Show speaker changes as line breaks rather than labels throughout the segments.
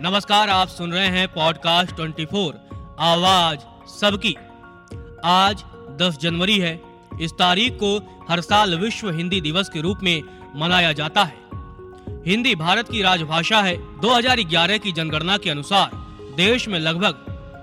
नमस्कार, आप सुन रहे हैं पॉडकास्ट 24 आवाज़ सबकी। आज 10 जनवरी है। इस तारीख को हर साल विश्व हिंदी दिवस के रूप में मनाया जाता है। हिंदी भारत की राजभाषा है। 2011 की जनगणना के अनुसार देश में लगभग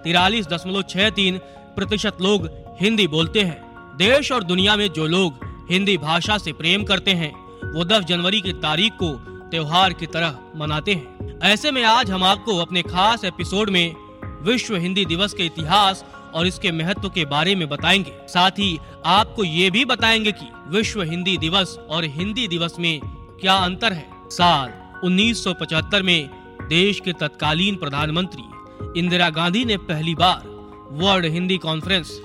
तिरालीस दशमलव छह तीन प्रतिशत लोग हिंदी बोलते हैं। देश और दुनिया में जो लोग हिंदी भाषा से प्रेम करते हैं, वो 10 जनवरी की तारीख को त्योहार की तरह मनाते हैं। ऐसे में आज हम आपको अपने खास एपिसोड में विश्व हिंदी दिवस के इतिहास और इसके महत्व के बारे में बताएँगे। साथ ही आपको ये भी बताएँगे कि विश्व हिंदी दिवस और हिंदी दिवस में क्या अंतर है। साल 1975 में देश के तत्कालीन प्रधानमंत्री इंदिरा गांधी ने पहली बार वर्ल्ड हिंदी कॉन्फ्रेंस,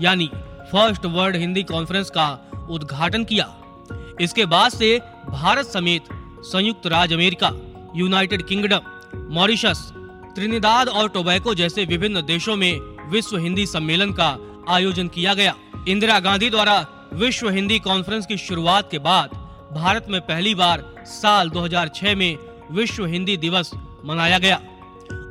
यानी फ़र्स्ट वर्ल्ड हिंदी कॉन्फ्रेंस का उद्घाटन किया। इसके बाद से भारत समेत संयुक्त राज्य America United Kingdom Mauritius Trinidad और टोबैको जैसे विभिन्न देशों में विश्व हिंदी सम्मेलन का आयोजन किया गया। इंदिरा गांधी द्वारा विश्व हिंदी कॉन्फ्रेंस की शुरुआत के बाद भारत में पहली बार साल 2006 में विश्व हिंदी दिवस मनाया गया।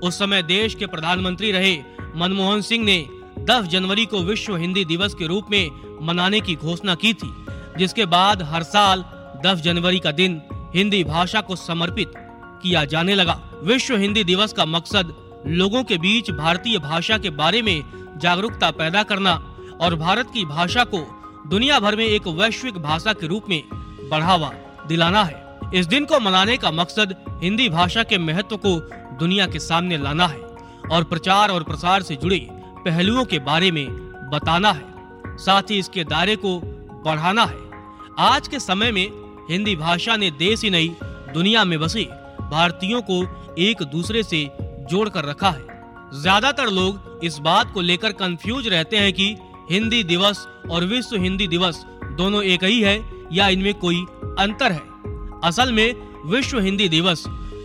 उस समय देश के प्रधानमंत्री रहे मनमोहन सिंह ने 10 जनवरी को विश्व हिंदी दिवस के रूप में मनाने की घोषणा की थी, जिसके बाद हर साल 10 जनवरी का दिन हिंदी भाषा को समर्पित किया जाने लगा। विश्व हिंदी दिवस का मकसद लोगों के बीच भारतीय भाषा के बारे में जागरूकता पैदा करना और भारत की भाषा को दुनिया भर में एक वैश्विक भाषा के रूप में बढ़ावा दिलाना है। इस दिन को मनाने का मकसद हिंदी भाषा के महत्व को दुनिया के सामने लाना है और प्रचार और प्रसार से जुड़े पहलुओं के बारे में बताना है। साथ ही इसके दायरे को बढ़ाना है। आज के समय में हिंदी भाषा ने देश ही नहीं, दुनिया में बसे भारतीयों को एक दूसरे से जोड़ कर रखा है। ज़्यादातर लोग इस बात को लेकर कंफ्यूज रहते हैं कि हिंदी दिवस और विश्व हिंदी दिवस दोनों एक ही है या इनमें कोई अंतर है। असल में विश्व हिंदी दिवस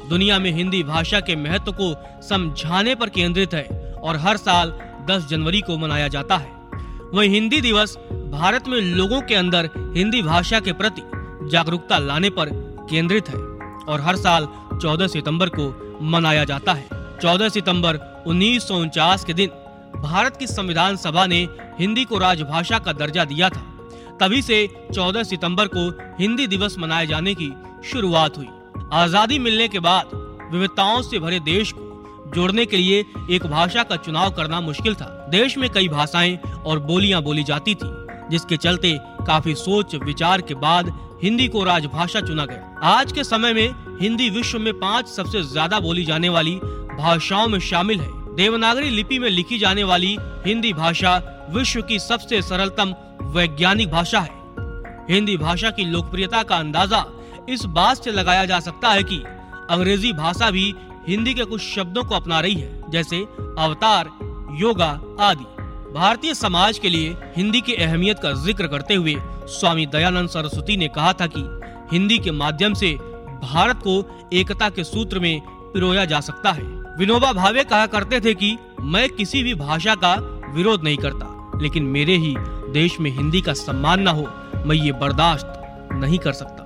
दुनिया में हिंदी भाषा के महत्व को समझाने पर केंद्रित है और हर साल 10 जनवरी को मनाया जाता है। वही हिंदी दिवस भारत में लोगों के अंदर हिंदी भाषा के प्रति जागरूकता लाने पर केंद्रित है और हर साल 14 सितंबर को मनाया जाता है। 14 सितंबर उन्नीस सौ उनचास के दिन भारत की संविधान सभा ने हिंदी को राजभाषा का दर्जा दिया था। तभी से 14 सितंबर को हिंदी दिवस मनाए जाने की शुरुआत हुई। आज़ादी मिलने के बाद विविधताओं से भरे देश को जोड़ने के लिए एक भाषा का चुनाव करना मुश्किल था। देश में कई भाषाएँ और बोलियाँ बोली जाती थी, जिसके चलते काफ़ी सोच विचार के बाद हिंदी को राजभाषा चुना गया। आज के समय में हिंदी विश्व में पाँच सबसे ज़्यादा बोली जाने वाली भाषाओं में शामिल है। देवनागरी लिपि में लिखी जाने वाली हिंदी भाषा विश्व की सबसे सरलतम वैज्ञानिक भाषा है। हिंदी भाषा की लोकप्रियता का अंदाज़ा इस बात से लगाया जा सकता है कि अंग्रेज़ी भाषा भी हिंदी के कुछ शब्दों को अपना रही है, जैसे अवतार, योगा आदि। भारतीय समाज के लिए हिंदी की अहमियत का ज़िक्र करते हुए स्वामी दयानंद सरस्वती ने कहा था कि हिंदी के माध्यम से भारत को एकता के सूत्र में पिरोया जा सकता है। विनोबा भावे कहा करते थे कि मैं किसी भी भाषा का विरोध नहीं करता, लेकिन मेरे ही देश में हिंदी का सम्मान न हो, मैं ये बर्दाश्त नहीं कर सकता।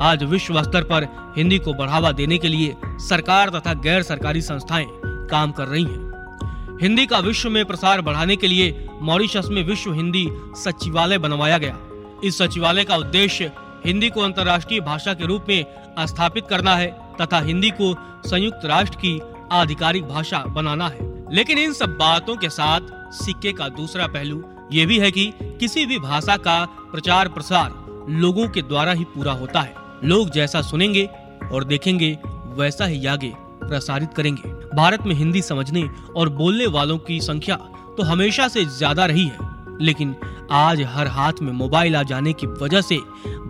आज विश्व स्तर पर हिंदी को बढ़ावा देने के लिए सरकार तथा गैर सरकारी संस्थाएँ काम कर रही हैं। हिंदी का विश्व में प्रसार बढ़ाने के लिए मॉरिशस में विश्व हिंदी सचिवालय बनवाया गया। इस सचिवालय का उद्देश्य हिंदी को अंतर्राष्ट्रीय भाषा के रूप में स्थापित करना है तथा हिंदी को संयुक्त राष्ट्र की आधिकारिक भाषा बनाना है। लेकिन इन सब बातों के साथ सिक्के का दूसरा पहलू ये भी है कि किसी भी भाषा का प्रचार प्रसार लोगों के द्वारा ही पूरा होता है। लोग जैसा सुनेंगे और देखेंगे, वैसा ही आगे प्रसारित करेंगे। भारत में हिंदी समझने और बोलने वालों की संख्या तो हमेशा से ज़्यादा रही है। लेकिन आज हर हाथ में मोबाइल आ जाने की वजह से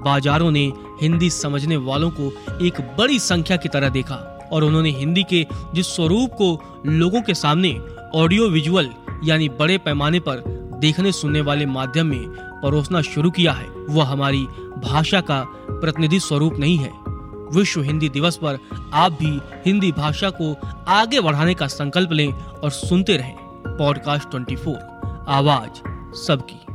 बाजारों ने हिंदी समझने वालों को एक बड़ी संख्या की तरह देखा और उन्होंने हिंदी के जिस स्वरूप को लोगों के सामने ऑडियो विजुअल यानी बड़े पैमाने पर देखने सुनने वाले माध्यम में परोसना शुरू किया है, वह हमारी भाषा का प्रतिनिधि स्वरूप नहीं है। विश्व हिंदी दिवस पर आप भी हिंदी भाषा को आगे बढ़ाने का संकल्प लें और सुनते रहें। पॉडकास्ट 24 आवाज़ सबकी।